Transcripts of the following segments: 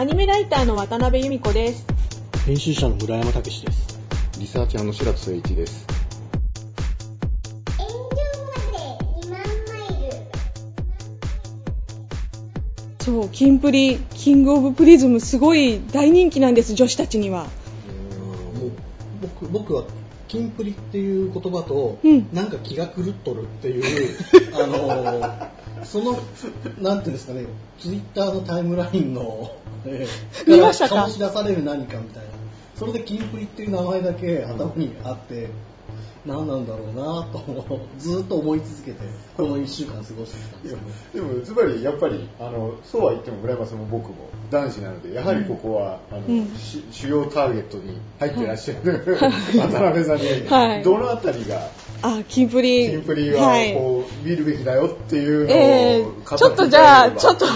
アニメライターの渡辺由美子です。編集者の村山武史です。リサーチャーの白戸誠一です。炎上まで2万マイルそう、キンプリ、キングオブプリズムすごい大人気なんです、女子たちには。もう僕僕はキンプリっていう言葉と、うんなんか気が狂っとるっていう、あのそのなんていうんですかね、ツイッターのタイムラインの、えー見ましたか？醸し出される何かみたいな、それでキンプリっていう名前だけ頭にあって。何なんだろうなとずーっと思い続けてこの1週間過ごしてきたんですけど。でも、つまり、やっぱり、あの、そうは言っても村山さんも僕も男子なので、やはりここは、あの、うん。し主要ターゲットに入ってらっしゃる、渡辺さんに、はい。どのあたりが、あ、キンプリ。キンプリは、はいこう、見るべきだよっていうのを、えー、語ちょっとてじゃあ、ちょっと、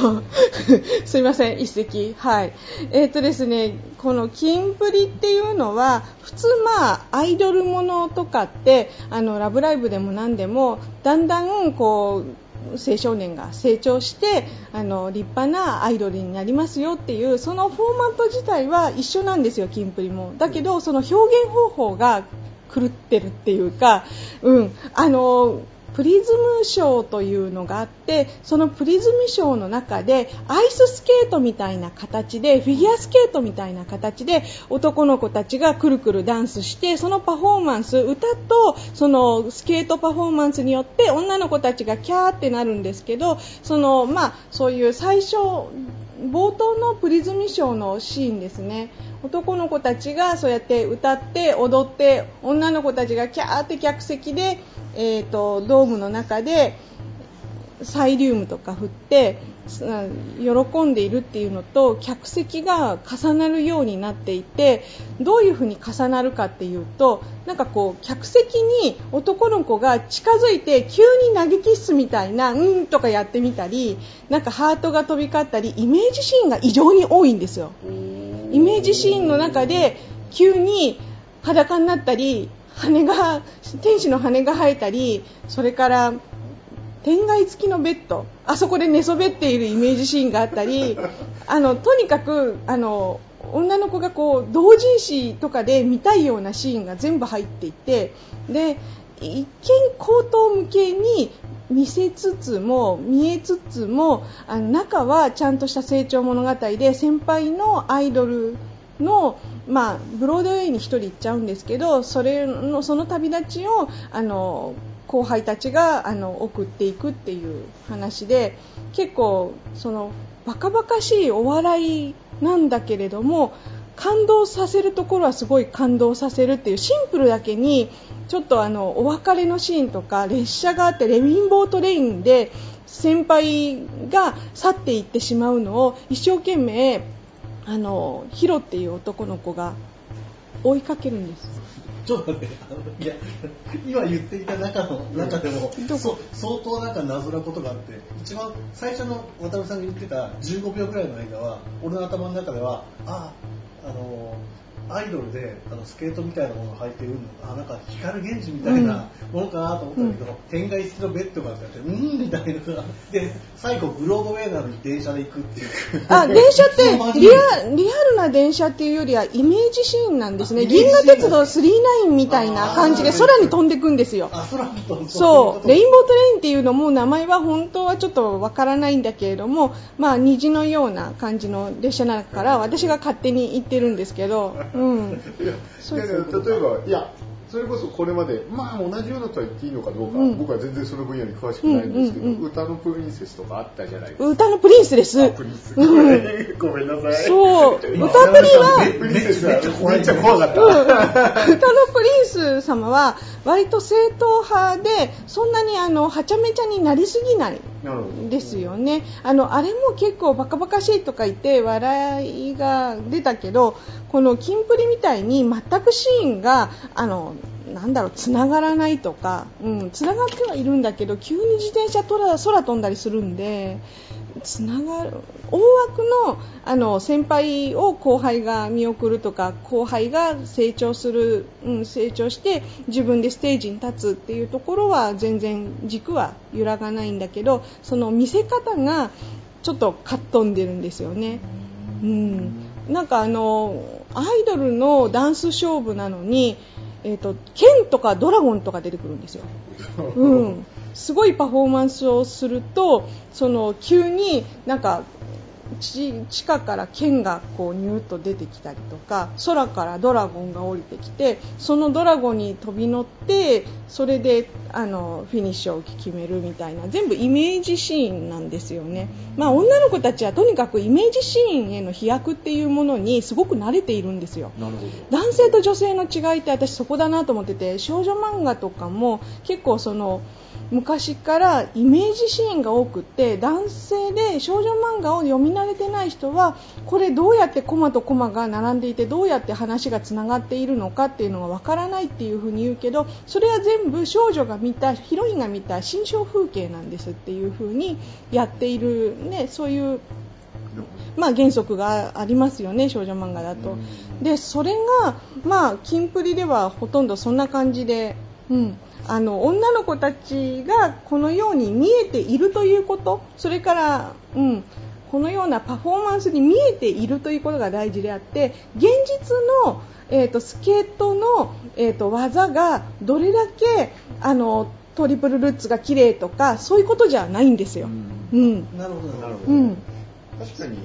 すいません、一席。はい。えっ、とですね、このキンプリっていうのは、普通まあ、アイドルものとかって、あの、ラブライブでも何でも、だんだん、こう、青少年が成長してあの立派なアイドルになりますよっていうそのフォーマット自体は一緒なんですよ、キンプリも。だけどその表現方法が狂ってるっていうか、うん、あのプリズムショーというのがあってそのプリズムショーの中でアイススケートみたいな形でフィギュアスケートみたいな形で男の子たちがくるくるダンスしてそのパフォーマンス歌とそのスケートパフォーマンスによって女の子たちがキャーってなるんですけどその、まあ、そういう最初冒頭のプリズムショーのシーンですね。男の子たちがそうやって歌って踊って女の子たちがキャーって客席で、えー、とドームの中でサイリウムとか振って喜んでいるっていうのと客席が重なるようになっていてどういうふうに重なるかっていうとなんかこう客席に男の子が近づいて急に投げキッスみたいなうんとかやってみたりなんかハートが飛び交ったりイメージシーンが異常に多いんですよ。イメージシーンの中で急に裸になったり羽が天使の羽が生えたりそれから天外付きのベッドあそこで寝そべっているイメージシーンがあったりあのとにかくあの女の子がこう同人誌とかで見たいようなシーンが全部入っていてで一見口頭向けに見せつつも見えつつもあの中はちゃんとした成長物語で先輩のアイドルの、まあ、ブロードウェイに1人行っちゃうんですけどそれのその旅立ちをあの後輩たちがあの送っていくっていう話で結構そのバカバカしいお笑いなんだけれども感動させるところはすごい感動させるっていうシンプルだけにちょっとあのお別れのシーンとか列車があってレインボートレインで先輩が去っていってしまうのを一生懸命あのヒロっていう男の子が追いかけるんです。ちょっと待って、いや、今言っていた中の中でも、そ相当なんか謎なことがあって、一番最初の渡辺さんが言ってた15秒ぐらいの間は、俺の頭の中では、あ、ああのアイドルであのスケートみたいなものを履いてるのあなんか光源氏みたいなものかなと思ったんだけど、天外付きのベッドがあってうんみたいなで最後ブロードウェイなのに電車で行くっていう。あ 電車ってリアリアルな電車っていうよりはイメージシーンなんですね。銀河鉄道39みたいな感じで空に飛んでくんですよ。あ空に飛んでそう。レインボートレインっていうのも名前は本当はちょっとわからないんだけれども、まあ、虹のような感じの列車だから私が勝手に言ってるんですけど、うん、いやそういや例えばいやそれこそこれまでまあ同じようなとは言っていいのかどうか、うん。僕は全然その分野に詳しくないんですけど、うんうんうん。歌のプリンセスとかあったじゃないですか。歌のプリンス？ですあプリンス、うんごめんなさい。そう。歌プリ今はプリンセスはめっちゃ怖かった、うん。歌のプリンス様は割と正統派でそんなにあのはちゃめちゃになりすぎないですよね。あのあれも結構バカバカしいとか言って笑いが出たけどこのキンプリみたいに全くシーンがあのなんだろうつながらないとか、うん、つながってはいるんだけど急に自転車空空飛んだりするんでつながる大枠のあの先輩を後輩が見送るとか後輩が成長する、うん、成長して自分でステージに立つっていうところは全然軸は揺らがないんだけどその見せ方がちょっとかっ飛んでるんですよね。うん、なんかあのアイドルのダンス勝負なのに、えー、と剣とかドラゴンとか出てくるんですよ、うん、すごいパフォーマンスをするとその急になんか地地下から剣がこうニューッと出てきたりとか空からドラゴンが降りてきてそのドラゴンに飛び乗ってそれであのフィニッシュを決めるみたいな全部イメージシーンなんですよね、まあ、女の子たちはとにかくイメージシーンへの飛躍っていうものにすごく慣れているんですよ。男性と女性の違いって私そこだなと思ってて少女漫画とかも結構その昔からイメージシーンが多くって男性で少女漫画を読み慣れてない人はこれどうやってコマとコマが並んでいてどうやって話がつながっているのかっていうのがわからないっていうふうに言うけどそれは全部少女が見たヒロインが見た心象風景なんですっていうふうにやっている、ね、そういうまあ、原則がありますよね、少女漫画だと。で、それが、まあ、キンプリではほとんどそんな感じで、うん、あの女の子たちがこのように見えているということ、それから、うん、このようなパフォーマンスに見えているということが大事であって、現実の、えー、とスケートの、えー、と技がどれだけあのトリプルルッツが綺麗とかそういうことじゃないんですよ。うん。なるほどなるほど、うん。確かに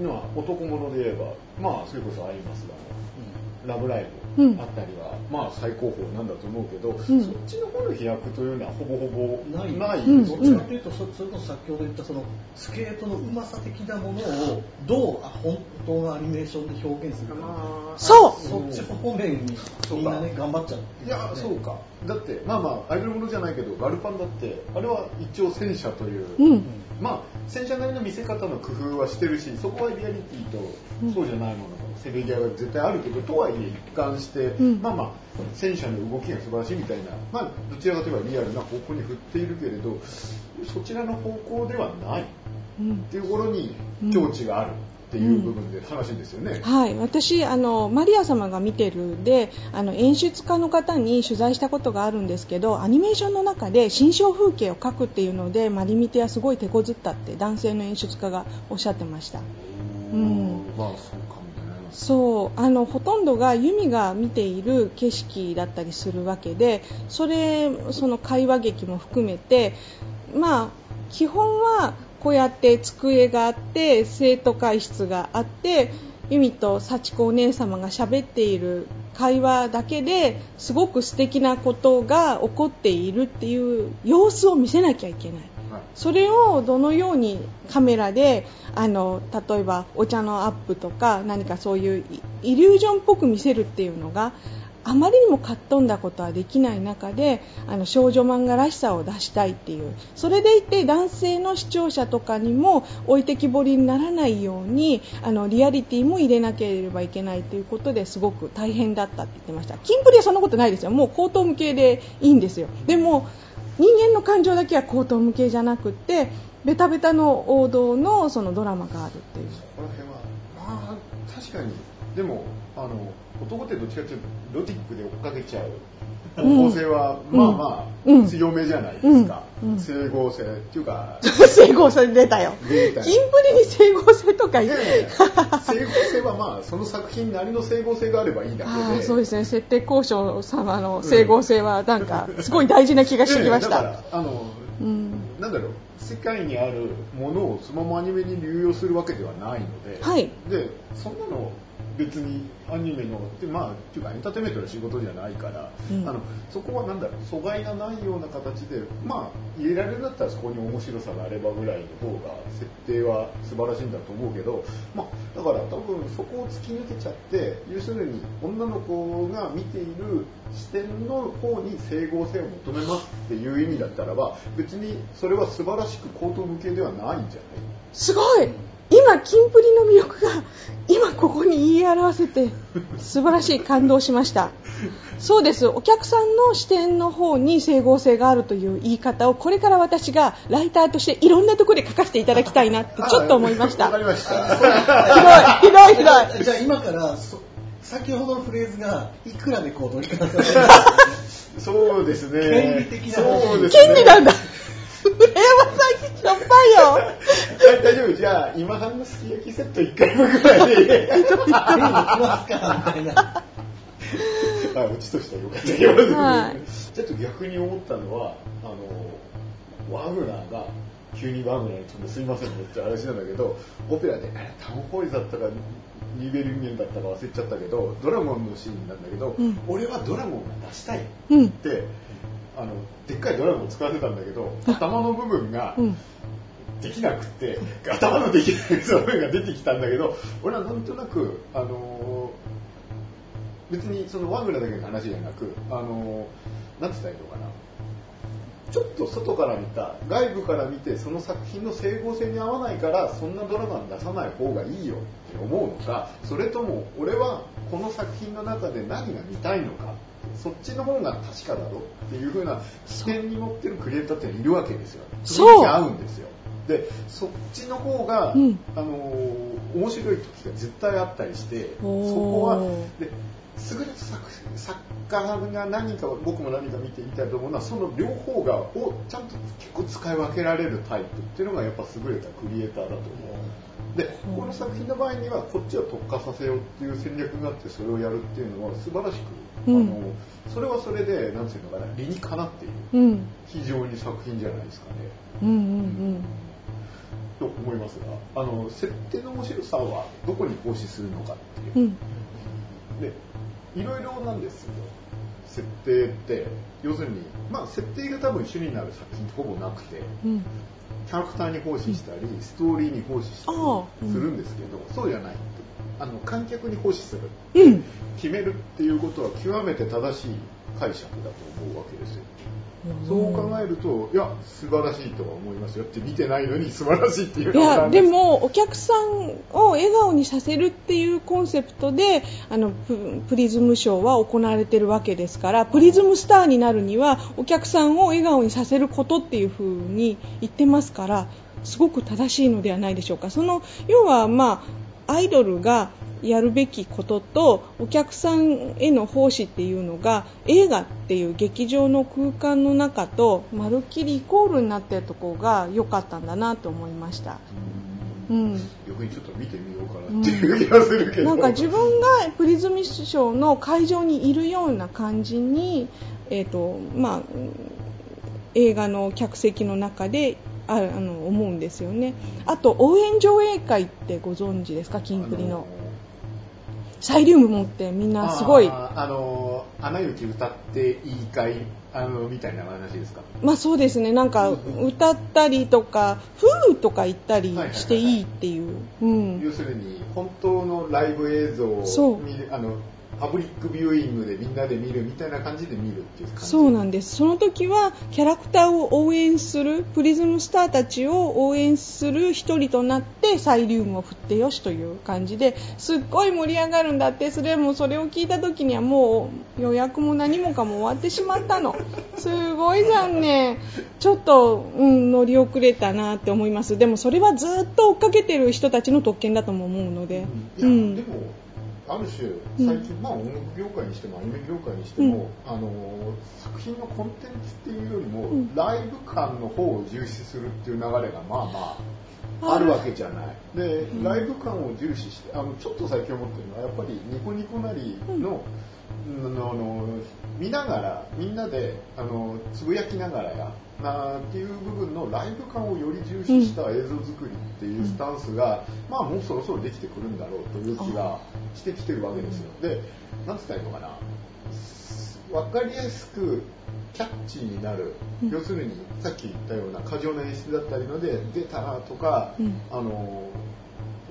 今男物で言えばまあそれこそアイマスだのラブライブうん。あったりは、まあ最高峰なんだと思うけど、ん。そっちの方の飛躍というのはほぼほぼない。ない。うん。どっちかというと、そそれこそ先ほど言ったそのスケートのうまさ的なものをどうあ本当のアニメーションで表現するか、そう。そっち方面にみんなね頑張っちゃういやそうか。だってまあまあアイドルものじゃないけどガルパンだってあれは一応戦車という、うん。まあ戦車なりの見せ方の工夫はしてるしそこはリアリティとそうじゃないもののセベギアが絶対あるけどとはいえ一貫して、うん。まあまあ戦車の動きが素晴らしいみたいなまあどちらかといえばリアルな方向に振っているけれどそちらの方向ではないっうん。ていうところに境地があるっていう部分で話ですよね。はい、私あの、マリア様が見てるであの演出家の方に取材したことがあるんですけどアニメーションの中で心象風景を描くっていうのでマリミテはすごい手こずったって男性の演出家がおっしゃってました。うん。まあそうか。もそうあのほとんどがユミが見ている景色だったりするわけでそれその会話劇も含めてまあ基本はこうやって机があって生徒会室があってユミと幸子お姉様が喋っている会話だけですごく素敵なことが起こっているっていう様子を見せなきゃいけない。それをどのようにカメラであの例えばお茶のアップとか何かそういうイリュージョンっぽく見せるっていうのがあまりにもかっ飛んだことはできない中であの少女漫画らしさを出したいっていう。それでいて男性の視聴者とかにも置いてきぼりにならないようにあのリアリティも入れなければいけないということですごく大変だったって言ってました。キンプリはそんなことないですよ。もう口頭無形でいいんですよ。でも人間の感情だけは口頭無形じゃなくてベタベタの王道のそのドラマがあるっていう。この辺はまあ確かに。でもあの男ってどっちかっていうとロティックで追っかけちゃう。方うん。向性は、まあまあ、うん。強めじゃないですか、うん。うん。整合性っていうか。整合性出たよ。出たよ。キンプリに整合性とか言って整合性はまあその作品なりの整合性があればいいだけあで。あそうですね。設定交渉様の整合性はなんか すごい大事な気がしてきました、だからあのうん、なんだろう。世界にあるものをそのままアニメに流用するわけではないので、はい。でそんなの別にアニメのでまあっていうかエンターテインメントの仕事じゃないから、うん。あのそこはなんだろう阻害がないような形でまあ入れられるんだったらそこに面白さがあればぐらいの方が設定は素晴らしいんだと思うけど、まあ、だから多分そこを突き抜けちゃって要するに女の子が見ている視点の方に整合性を求めますっていう意味だったらば別にそれは素晴らしく口頭向けではないんじゃない？すごい今キンプリの魅力が今ここに言い表せて素晴らしい感動しましたそうですお客さんの視点の方に整合性があるという言い方をこれから私がライターとしていろんなところで書かせていただきたいなってちょっと思いましたわかりました。ひどいひどいひどいじゃあ今からそ先ほどのフレーズがいくらでこう取り換えされるそうですね。権利的な。権利なんだ。浦山さっぱいよ。大丈夫じゃあ今半のすき焼きセット1回分ぐらいで食いに行きますかみたいな。あオチとしてはよかったけど、はいちょっと逆に思ったのはあのワグナーが急にワグナーにちょっとすいませんめっちゃ話なんだけどオペラでえタモポイズだったかニーベルミンだったか忘れちゃったけどドラゴンのシーンなんだけど、うん俺はドラゴンが出したいっうん。てあのでっかいドラゴンを使ってたんだけど頭の部分がうん。できなくって頭のできない部分が出てきたんだけど俺はなんとなくあのー別にそのワグナーだけの話じゃなくあのーなんて言ったらいいのかなちょっと外から見た外部から見てその作品の整合性に合わないからそんなドラマ出さない方がいいよって思うのかそれとも俺はこの作品の中で何が見たいのかそっちの方が確かだろっていう風な視点に持ってるクリエイターっているわけですよ。そう合うんですよ。でそっちの方が、うんあのー面白い時が絶対あったりしてそこはで優れた作作家が何か僕も何か見てみたいと思うのはその両方がをちゃんと結構使い分けられるタイプっていうのがやっぱ優れたクリエイターだと思うでこの作品の場合にはこっちを特化させようっていう戦略があってそれをやるっていうのは素晴らしく、うんあのそれはそれでなんていうのかな理にかなっているうん。非常に作品じゃないですかねうんうんと思いますがあの設定の面白さはどこに行使するのかってうん。ういう、ん。でいろいろなんですよ。設定って。要するにまあ設定が多分主になる作品ってほぼなくてうん。キャラクターに奉仕したりストーリーに奉仕したりするんですけど、そうじゃないあの観客に奉仕するうん。決めるっていうことは極めて正しい解釈だと思うわけですよ。そう考えるといや素晴らしいとは思いますよって見てないのに素晴らしいっていういやでもお客さんを笑顔にさせるっていうコンセプトであのププリズムショーは行われてるわけですからプリズムスターになるにはお客さんを笑顔にさせることっていうふうに言ってますからすごく正しいのではないでしょうか。その要はまあアイドルがやるべきこととお客さんへの奉仕っていうのが映画っていう劇場の空間の中とまるっきりイコールになってるところが良かったんだなと思いました。うん。逆にちょっと見てみようかなっていう気がするけど、なんか自分がプリズムショーの会場にいるような感じに、えーとまあ、うん映画の客席の中でああの思うんですよね。あと応援上映会ってご存知ですか？キンプリのサイリウム持ってみんなすごい。あーあのー「アナ雪歌っていいかい」あのみたいな話ですか？まあそうですね。なんか歌ったりとか「フー」とか言ったりしていいっていう、うん、要するに本当のライブ映像を見るあのパブリックビューイングでみんなで見るみたいな感じで見るっていう感じ。そうなんです。その時はキャラクターを応援するプリズムスターたちを応援する一人となってサイリウムを振ってよしという感じですっごい盛り上がるんだって。それもそれを聞いた時にはもう予約も何もかも終わってしまったの。すごい残念。ちょっと、うん、乗り遅れたなって思います。でもそれはずっと追っかけてる人たちの特権だとも思うので、いや、うん。でもある種最近、まあ音楽業界にしてもアニメ業界にしても、あの作品のコンテンツっていうよりも、ん。ライブ感の方を重視するっていう流れがまあまああるわけじゃない。で、ライブ感を重視してあのちょっと最近思ってるのはやっぱりニコニコなりの,、あの見ながらみんなであのつぶやきながらやなっていう部分のライブ感をより重視した映像作りっていうスタンスが、まあもうそろそろできてくるんだろうという気がしてきてるわけですよ。で、なんつったらいいのかな。わかりやすくキャッチーになる、うん。要するにさっき言ったような過剰な演出だったりので出たなとか、うん。あの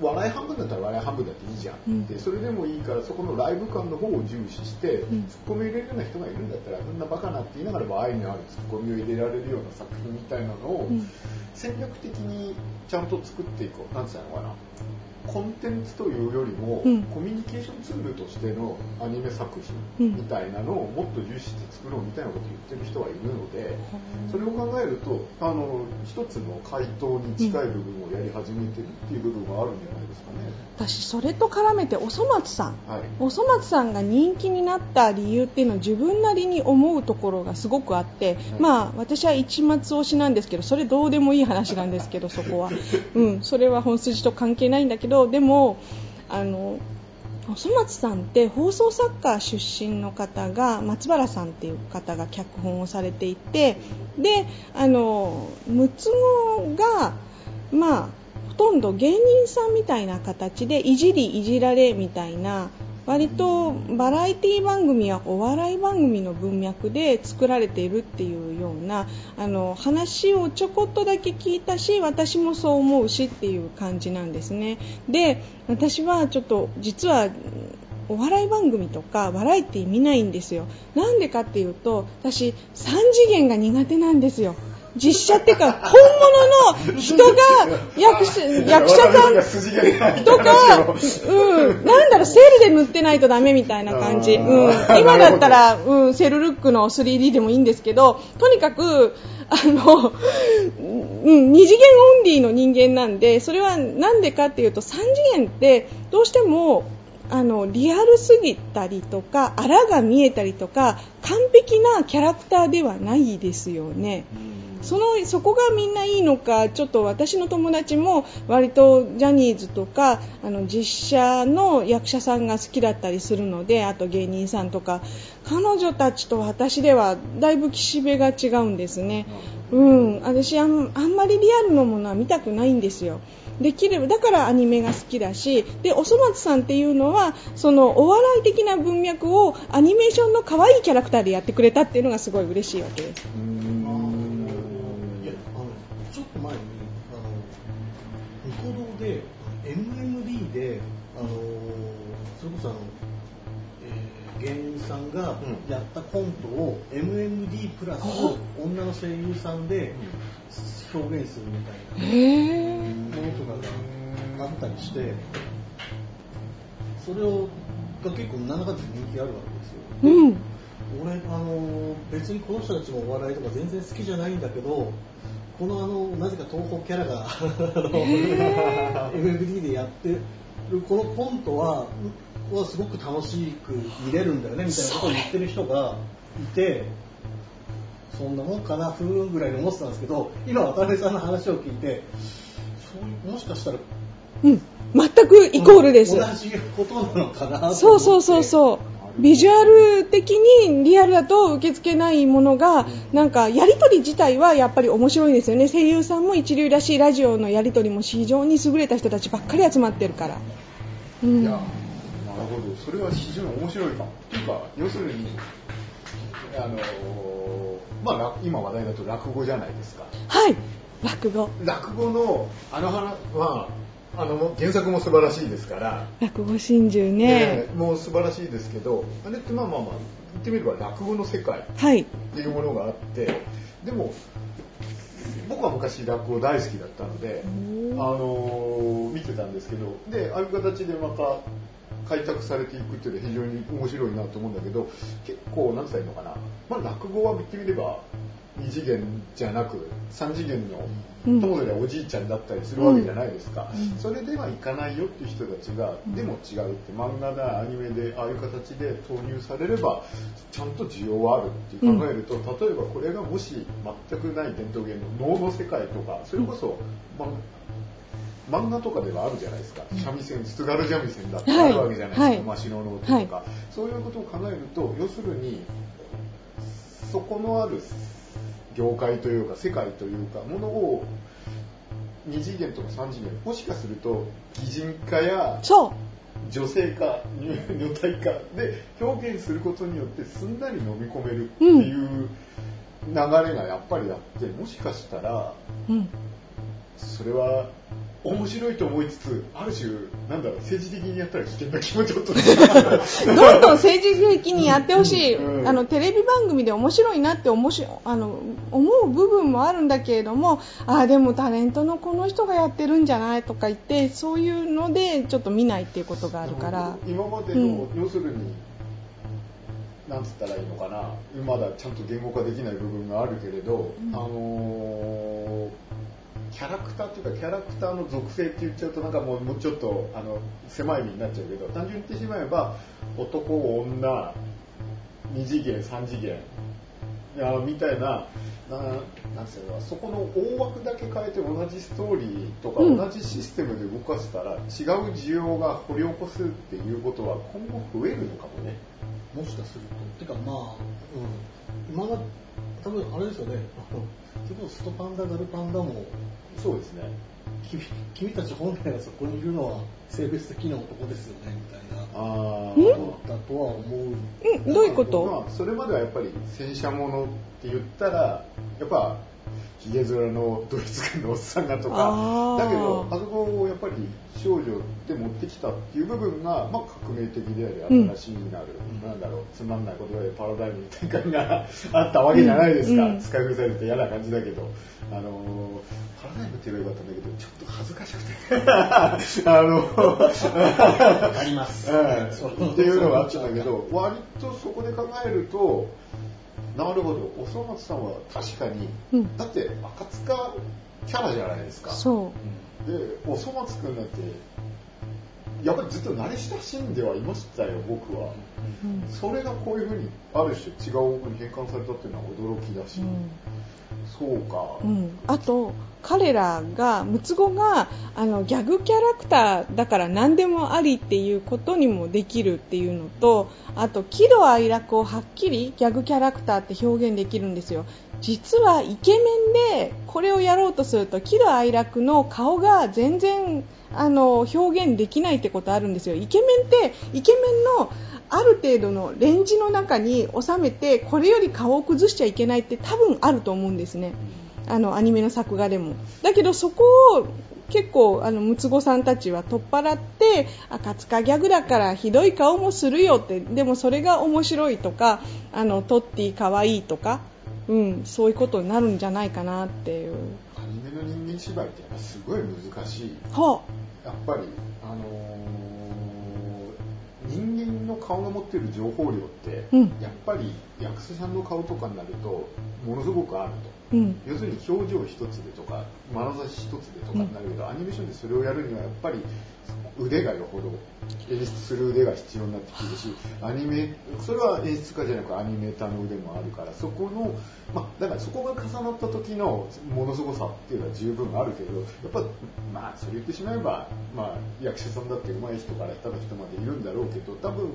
笑い半分だったら笑い半分だっていいじゃん、うん。でそれでもいいからそこのライブ感の方を重視して、ん。ツッコミを入れるような人がいるんだったらそんなバカなって言いながらも愛のあるツッコミを入れられるような作品みたいなのを、うん。戦略的にちゃんと作っていこう。なんつったのかなコンテンツというよりも、うん。コミュニケーションツールとしてのアニメ作うん品みたいなのをもっと重視して作ろうみたいなことを言ってる人はいるので、それを考えるとあの一つの回答に近い部分をやり始めてるっていう部分はあるんじゃないですかね。私それと絡めておそ松さん。はい。おそ松さんが人気になった理由っていうのは自分なりに思うところがすごくあって、まあ私は一松推しなんですけどそれどうでもいい話なんですけどそこは、うん、それは本筋と関係ないんだけどでもあのおそ松さんって放送作家出身の方が松原さんっていう方が脚本をされていてであの六つ子がまあほとんど芸人さんみたいな形でいじりいじられみたいな割とバラエティ番組やお笑い番組の文脈で作られているっていうようなあの話をちょこっとだけ聞いたし私もそう思うしっていう感じなんですね。で私はちょっと実はお笑い番組とかバラエティ見ないんですよ。なんでかっていうと私3次元が苦手なんですよ。実写っていうか本物の人が役者役者さんとか、う。ん、なんだろう、セールで塗ってないとダメみたいな感じ。あうん。ー、今だったら、うん、セルルックの 3D でもいいんですけど、とにかく、あの、うん、二次元オンリーの人間なんで、それはなんでかっていうと、3次元ってどうしても、あのリアルすぎたりとか、あらが見えたりとか、完璧なキャラクターではないですよね。そのそこがみんないいのかちょっと私の友達も割とジャニーズとかあの実写の役者さんが好きだったりするのであと芸人さんとか彼女たちと私ではだいぶ岸辺が違うんですね、うん、私あんあんまりリアルのものは見たくないんですよ。できればだからアニメが好きだしでおそ松さんっていうのはそのお笑い的な文脈をアニメーションの可愛いキャラクターでやってくれたっていうのがすごい嬉しいわけです。で MMD であのそれこそあの、えー芸人さんがやったコントを MMD プラス女の声優さんで表現するみたいなものとかがあったりしてそれをが結構なんだかんだ人気あるわけですよ。うん。俺あの別にこの人たちもお笑いとか全然好きじゃないんだけどこのあのなぜか東宝キャラが あの MVD でやってるこのコントははすごく楽しく見れるんだよねみたいなことを言ってる人がいてそんなもんかなふーんぐらいに思ってたんですけど今渡辺さんの話を聞いてそういうもしかしたらうん、全くイコールです。同じことなのかなと思ってそうそうそうそう。ビジュアル的にリアルだと受け付けないものが、なんかやりとり自体はやっぱり面白いですよね。声優さんも一流だし、ラジオのやりとりも非常に優れた人たちばっかり集まってるから。うんいや、なるほど。それは非常に面白いかも。っていうか、要するに、あのーまあら、今話題だと落語じゃないですか。はい、落語。落語のあの話は、あの原作も素晴らしいですから、落語真珠ね。えーもう素晴らしいですけど、あれってまあまあまあ、言ってみれば落語の世界はい。っていうものがあって、でも、僕は昔落語大好きだったので、あのー見てたんですけど、で、ああいう形でまた開拓されていくっていうのは非常に面白いなと思うんだけど、結構、なんて言ったらいいのかな、まあ落語は言ってみれば、二次元じゃなく三次元のうん。ともすればおじいちゃんだったりするわけじゃないですか、うん。それではいかないよっていう人たちが、でも違うって漫画だアニメでああいう形で投入されればちゃんと需要はあるって考えると、例えばこれがもし全くない伝統芸能能の世界とかそれこそ、ま漫画とかではあるじゃないですか、三味線津軽三味線だってあるわけじゃないですか、はい。マシノの音とか、はい。そういうことを考えると要するにそこのある業界というか世界というかものを二次元とか三次元もしかすると擬人化や。女性化女女体化で表現することによってすんなり飲み込めるっていう流れがやっぱりあってもしかしたらうん。それは面白いと思いつつある種なんだろう政治的にやったら危険な気もちょっとどんどん政治的にやってほしい、うん。あのテレビ番組で面白いなって面白あの思う部分もあるんだけれどもあーでもタレントのこの人がやってるんじゃないとか言ってそういうのでちょっと見ないっていうことがあるから。今までの、要するになんつったらいいのかな。まだちゃんと言語化できない部分があるけれど、あのーキャラクターっていうかキャラクターの属性って言っちゃうとなんかもうもうちょっとあの狭い意味になっちゃうけど単純に言ってしまえば男女二次元三次元いやみたいなななんつうのそこの大枠だけ変えて同じストーリーとかうん同じシステムで動かせたら、違う需要が掘り起こすっていうことは今後増えるのかもね。もしかすると。てかまあ、うん。今が、多分あれですよね。あの、結構ストパンダ、ガルパンダも、そうですね。君君たち本来はそこにいるのは性別的な男ですよね、みたいなあことだとは思う。んどういうこと？まあ、それまではやっぱり戦車ものって言ったらやっぱヒゲ面のドイツ軍のおっさんがとかだけどあそこをやっぱり少女で持ってきたっていう部分が、まあ、革命的でありうん新しいになる、なんだろうつまんない言葉でパラダイムの転換があったわけじゃないですか、うん。うん使い古されて嫌な感じだけど。あのーパラダイムって言えばよかったんだけどちょっと恥ずかしくて。あのわかります。うん。っていうのがあったんだけど割とそこで考えるとなるほど。おそ松さんは確かに、うん。だって赤塚キャラじゃないですか。そでおそ松くんだってやっぱりずっと慣れ親しんではいましたよ僕は。う、うん。それがこういうふうにある種違う方向に変換されたっていうのは驚きだし、そうか、うん、あと彼らが六つ子があのギャグキャラクターだから何でもありっていうことにもできるっていうのとあと喜怒哀楽をはっきりギャグキャラクターって表現できるんですよ実はイケメンでこれをやろうとすると喜怒哀楽の顔が全然あの表現できないってことあるんですよ。イケメンってイケメンのある程度のレンジの中に収めてこれより顔を崩しちゃいけないって多分あると思うんですね。あのアニメの作画でも。だけどそこを結構あの六つ子さんたちは取っ払って赤塚ギャグだからひどい顔もするよってでもそれが面白いとかあのトッティかわいいとか、うん、そういうことになるんじゃないかなっていう。アニメの人間芝居ってやっぱすごい難しい。はやっぱり、あのー人間の顔が持っている情報量って、うん。やっぱり役者さんの顔とかになるとものすごくあると。うん。要するに表情一つでとか眼差し一つでとかになるけど、アニメーションでそれをやるにはやっぱり腕がよほど演出する腕が必要になってくるしアニメそれは演出家じゃなくアニメーターの腕もあるからそこの、まあ、だからそこが重なった時のものすごさっていうのは十分あるけどやっぱまあそれ言ってしまえば、まあ、役者さんだって上手い人から下手な人までいるんだろうけど多分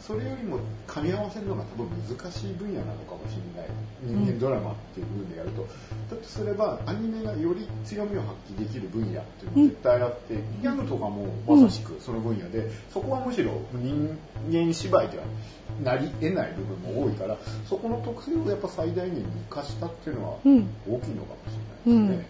それよりも噛み合わせるのが多分難しい分野なのかもしれない。人間ドラマっていう部分でやると、だとすればアニメがより強みを発揮できる分野っていうのが絶対あって、ギャグとかもまさしくその分野で、そこはむしろ人間芝居ではなり得ない部分も多いからそこの特性をやっぱ最大限に生かしたっていうのはうん大きいのかもしれないですね。